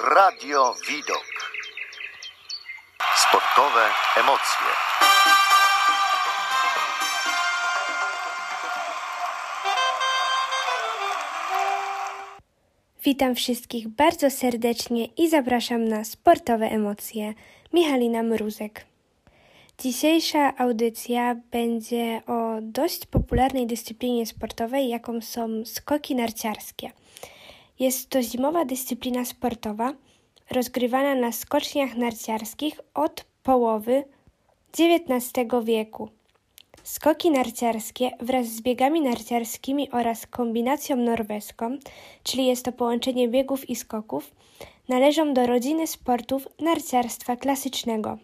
Radio Widok. Sportowe emocje. Witam wszystkich bardzo serdecznie i zapraszam na sportowe emocje. Michalina Mruzek. Dzisiejsza audycja będzie o dość popularnej dyscyplinie sportowej, jaką są skoki narciarskie. Jest to zimowa dyscyplina sportowa rozgrywana na skoczniach narciarskich od połowy XIX wieku. Skoki narciarskie wraz z biegami narciarskimi oraz kombinacją norweską, czyli jest to połączenie biegów i skoków, należą do rodziny sportów narciarstwa klasycznego.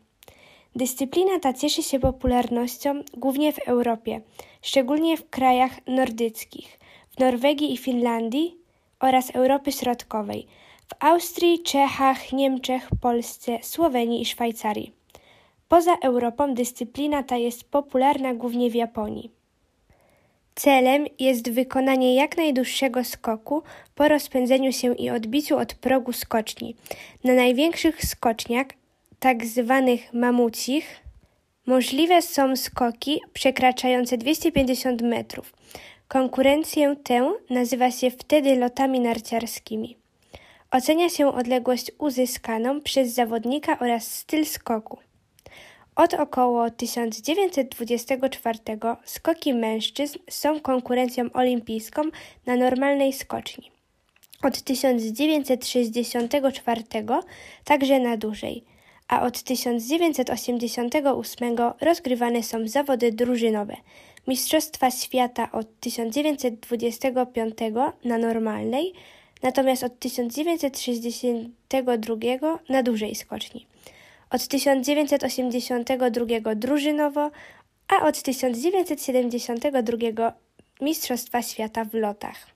Dyscyplina ta cieszy się popularnością głównie w Europie, szczególnie w krajach nordyckich, w Norwegii i Finlandii oraz Europy Środkowej, w Austrii, Czechach, Niemczech, Polsce, Słowenii i Szwajcarii. Poza Europą dyscyplina ta jest popularna głównie w Japonii. Celem jest wykonanie jak najdłuższego skoku po rozpędzeniu się i odbiciu od progu skoczni. Na największych skoczniach, tak zwanych mamucich, możliwe są skoki przekraczające 250 metrów. Konkurencję tę nazywa się wtedy lotami narciarskimi. Ocenia się odległość uzyskaną przez zawodnika oraz styl skoku. Od około 1924 skoki mężczyzn są konkurencją olimpijską na normalnej skoczni. Od 1964 także na dłużej, a od 1988 rozgrywane są zawody drużynowe. Mistrzostwa świata od 1925 na normalnej, natomiast od 1962 na dużej skoczni od 1982 drużynowo, a od 1972 Mistrzostwa Świata w lotach.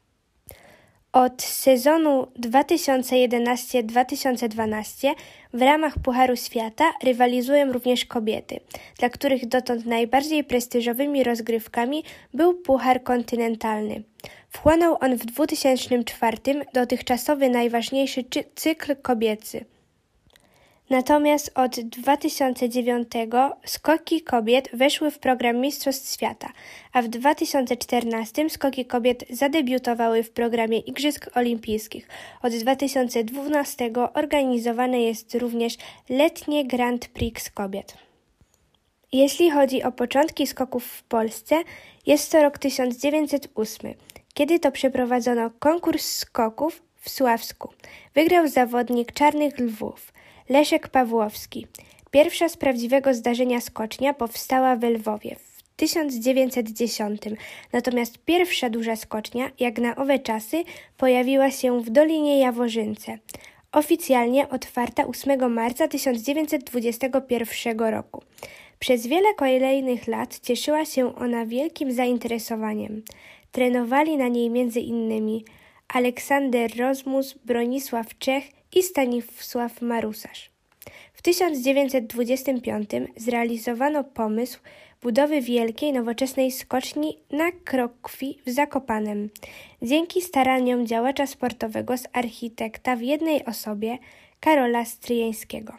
Od sezonu 2011-2012 w ramach Pucharu Świata rywalizują również kobiety, dla których dotąd najbardziej prestiżowymi rozgrywkami był Puchar Kontynentalny. Wchłonął on w 2004 dotychczasowy najważniejszy cykl kobiecy – Natomiast od 2009 skoki kobiet weszły w program Mistrzostw Świata, a w 2014 skoki kobiet zadebiutowały w programie Igrzysk Olimpijskich. Od 2012 organizowane jest również letnie Grand Prix kobiet. Jeśli chodzi o początki skoków w Polsce, jest to rok 1908, kiedy to przeprowadzono konkurs skoków w Sławsku. Wygrał zawodnik Czarnych Lwów. Leszek Pawłowski. Pierwsza z prawdziwego zdarzenia skocznia powstała w Lwowie w 1910, natomiast pierwsza duża skocznia, jak na owe czasy, pojawiła się w Dolinie Jaworzynce. Oficjalnie otwarta 8 marca 1921 roku. Przez wiele kolejnych lat cieszyła się ona wielkim zainteresowaniem. Trenowali na niej między innymi Aleksander Rozmus, Bronisław Czech i Stanisław Marusarz. W 1925 zrealizowano pomysł budowy wielkiej, nowoczesnej skoczni na Krokwi w Zakopanem. Dzięki staraniom działacza sportowego z architekta w jednej osobie Karola Stryjeńskiego.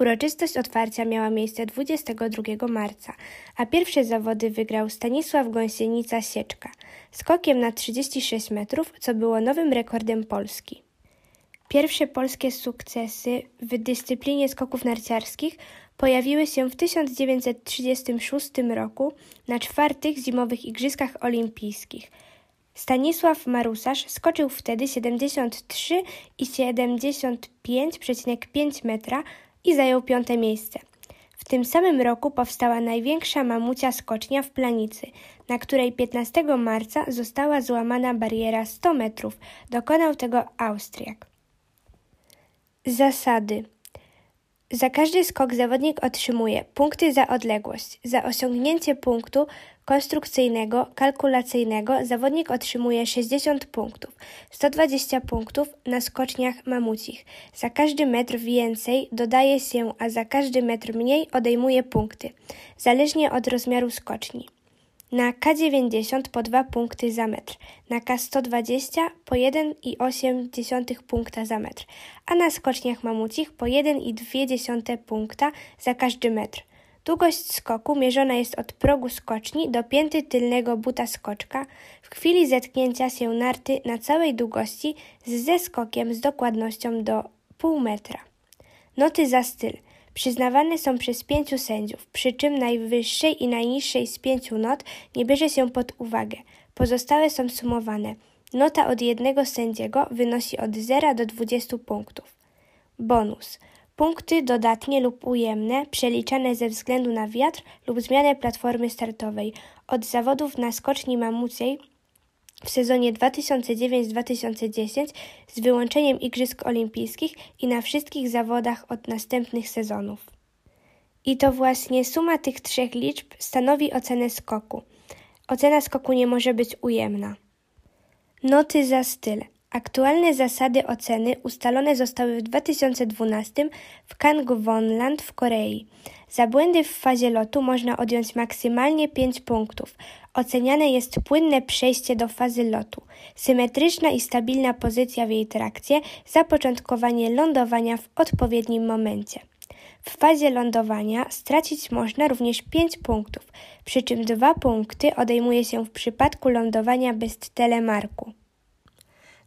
Uroczystość otwarcia miała miejsce 22 marca, a pierwsze zawody wygrał Stanisław Gąsienica-Sieczka skokiem na 36 metrów, co było nowym rekordem Polski. Pierwsze polskie sukcesy w dyscyplinie skoków narciarskich pojawiły się w 1936 roku na czwartych zimowych Igrzyskach Olimpijskich. Stanisław Marusarz skoczył wtedy 73,75,5 metra i zajął piąte miejsce. W tym samym roku powstała największa mamucia skocznia w Planicy, na której 15 marca została złamana bariera 100 metrów. Dokonał tego Austriak. Zasady. Za każdy skok zawodnik otrzymuje punkty za odległość. Za osiągnięcie punktu konstrukcyjnego, kalkulacyjnego zawodnik otrzymuje 60 punktów, 120 punktów na skoczniach mamucich. Za każdy metr więcej dodaje się, a za każdy metr mniej odejmuje punkty, zależnie od rozmiaru skoczni. Na K90 po 2 punkty za metr, na K120 po 1,8 punkta za metr, a na skoczniach mamucich po 1,2 punkta za każdy metr. Długość skoku mierzona jest od progu skoczni do pięty tylnego buta skoczka w chwili zetknięcia się narty na całej długości z zeskokiem z dokładnością do pół metra. Noty za styl przyznawane są przez pięciu sędziów, przy czym najwyższej i najniższej z pięciu not nie bierze się pod uwagę. Pozostałe są sumowane. Nota od jednego sędziego wynosi od 0 do 20 punktów. Bonus. Punkty dodatnie lub ujemne, przeliczane ze względu na wiatr lub zmianę platformy startowej od zawodów na skoczni mamucej w sezonie 2009-2010 z wyłączeniem Igrzysk Olimpijskich i na wszystkich zawodach od następnych sezonów. I to właśnie suma tych trzech liczb stanowi ocenę skoku. Ocena skoku nie może być ujemna. Noty za styl. Aktualne zasady oceny ustalone zostały w 2012 w Kangwonland w Korei. Za błędy w fazie lotu można odjąć maksymalnie 5 punktów. Oceniane jest płynne przejście do fazy lotu, symetryczna i stabilna pozycja w jej trakcie, zapoczątkowanie lądowania w odpowiednim momencie. W fazie lądowania stracić można również 5 punktów, przy czym 2 punkty odejmuje się w przypadku lądowania bez telemarku.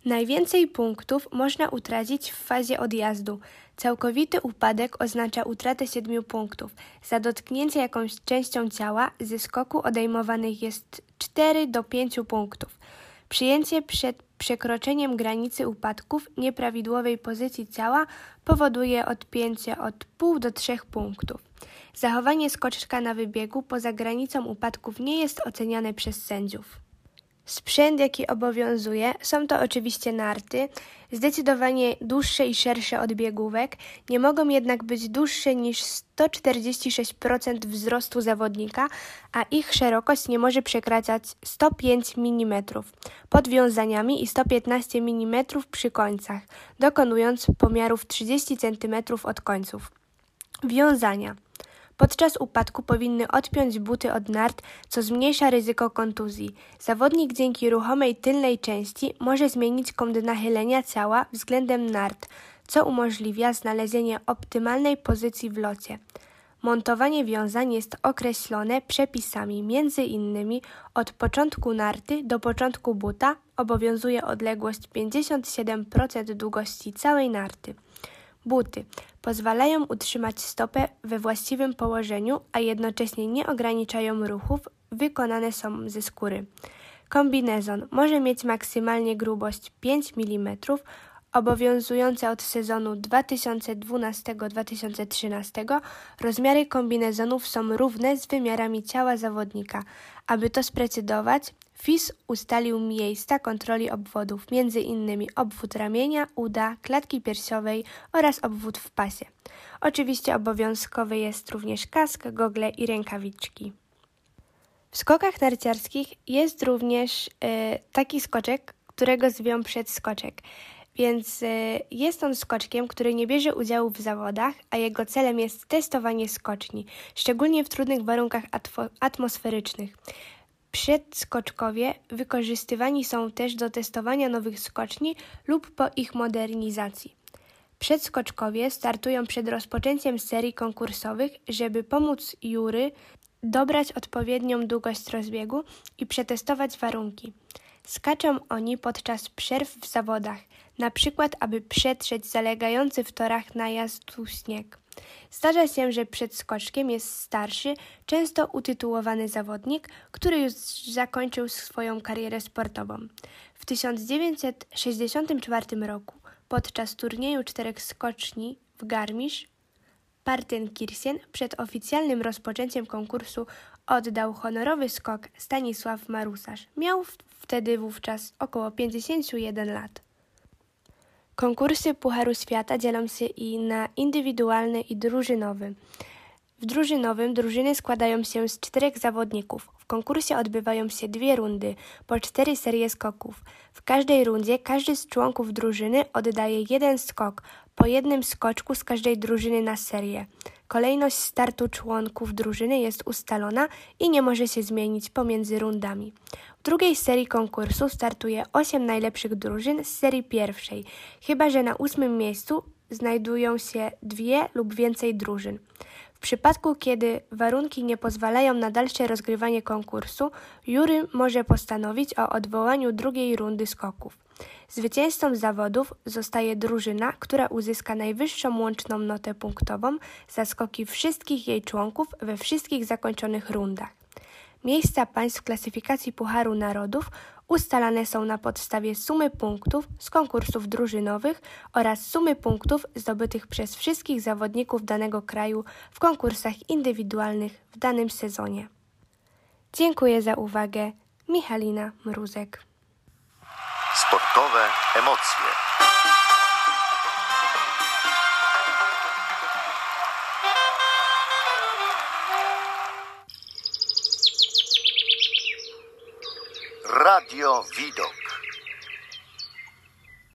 Najwięcej punktów można utracić w fazie odjazdu. Całkowity upadek oznacza utratę 7 punktów. Za dotknięcie jakąś częścią ciała ze skoku odejmowanych jest 4 do 5 punktów. Przyjęcie przed przekroczeniem granicy upadków nieprawidłowej pozycji ciała powoduje odpięcie od pół do 3 punktów. Zachowanie skoczka na wybiegu poza granicą upadków nie jest oceniane przez sędziów. Sprzęt, jaki obowiązuje, są to oczywiście narty, zdecydowanie dłuższe i szersze od biegówek, nie mogą jednak być dłuższe niż 146% wzrostu zawodnika, a ich szerokość nie może przekraczać 105 mm pod wiązaniami i 115 mm przy końcach, dokonując pomiarów 30 cm od końców. Wiązania. Podczas upadku powinny odpiąć buty od nart, co zmniejsza ryzyko kontuzji. Zawodnik dzięki ruchomej tylnej części może zmienić kąt nachylenia ciała względem nart, co umożliwia znalezienie optymalnej pozycji w locie. Montowanie wiązań jest określone przepisami, między innymi od początku narty do początku buta obowiązuje odległość 57% długości całej narty. Buty pozwalają utrzymać stopę we właściwym położeniu, a jednocześnie nie ograniczają ruchów, wykonane są ze skóry. Kombinezon może mieć maksymalnie grubość 5 mm, obowiązujące od sezonu 2012-2013. Rozmiary kombinezonów są równe z wymiarami ciała zawodnika. Aby to sprecyzować, FIS ustalił miejsca kontroli obwodów, m.in. obwód ramienia, uda, klatki piersiowej oraz obwód w pasie. Oczywiście obowiązkowy jest również kask, gogle i rękawiczki. W skokach narciarskich jest również y, taki skoczek, którego zwią przedskoczek. Więc y, jest on skoczkiem, który nie bierze udziału w zawodach, a jego celem jest testowanie skoczni, szczególnie w trudnych warunkach atmosferycznych. Przedskoczkowie wykorzystywani są też do testowania nowych skoczni lub po ich modernizacji. Przedskoczkowie startują przed rozpoczęciem serii konkursowych, żeby pomóc jury dobrać odpowiednią długość rozbiegu i przetestować warunki. Skaczą oni podczas przerw w zawodach, na przykład aby przetrzeć zalegający w torach najazdu śnieg. Zdarza się, że przed skoczkiem jest starszy, często utytułowany zawodnik, który już zakończył swoją karierę sportową. W 1964 roku podczas turnieju czterech skoczni w Garmisch Partenkirchen przed oficjalnym rozpoczęciem konkursu oddał honorowy skok Stanisław Marusarz. Miał wtedy wówczas około 51 lat. Konkursy Pucharu Świata dzielą się i na indywidualny i drużynowy. W drużynowym drużyny składają się z czterech zawodników. W konkursie odbywają się dwie rundy, po cztery serie skoków. W każdej rundzie każdy z członków drużyny oddaje jeden skok, po jednym skoczku z każdej drużyny na serię. Kolejność startu członków drużyny jest ustalona i nie może się zmienić pomiędzy rundami. W drugiej serii konkursu startuje 8 najlepszych drużyn z serii pierwszej, chyba że na ósmym miejscu znajdują się dwie lub więcej drużyn. W przypadku, kiedy warunki nie pozwalają na dalsze rozgrywanie konkursu, jury może postanowić o odwołaniu drugiej rundy skoków. Zwycięzcą zawodów zostaje drużyna, która uzyska najwyższą łączną notę punktową za skoki wszystkich jej członków we wszystkich zakończonych rundach. Miejsca państw w klasyfikacji Pucharu Narodów ustalane są na podstawie sumy punktów z konkursów drużynowych oraz sumy punktów zdobytych przez wszystkich zawodników danego kraju w konkursach indywidualnych w danym sezonie. Dziękuję za uwagę. Michalina Mruzek. Sportowe emocje. Radio Widok.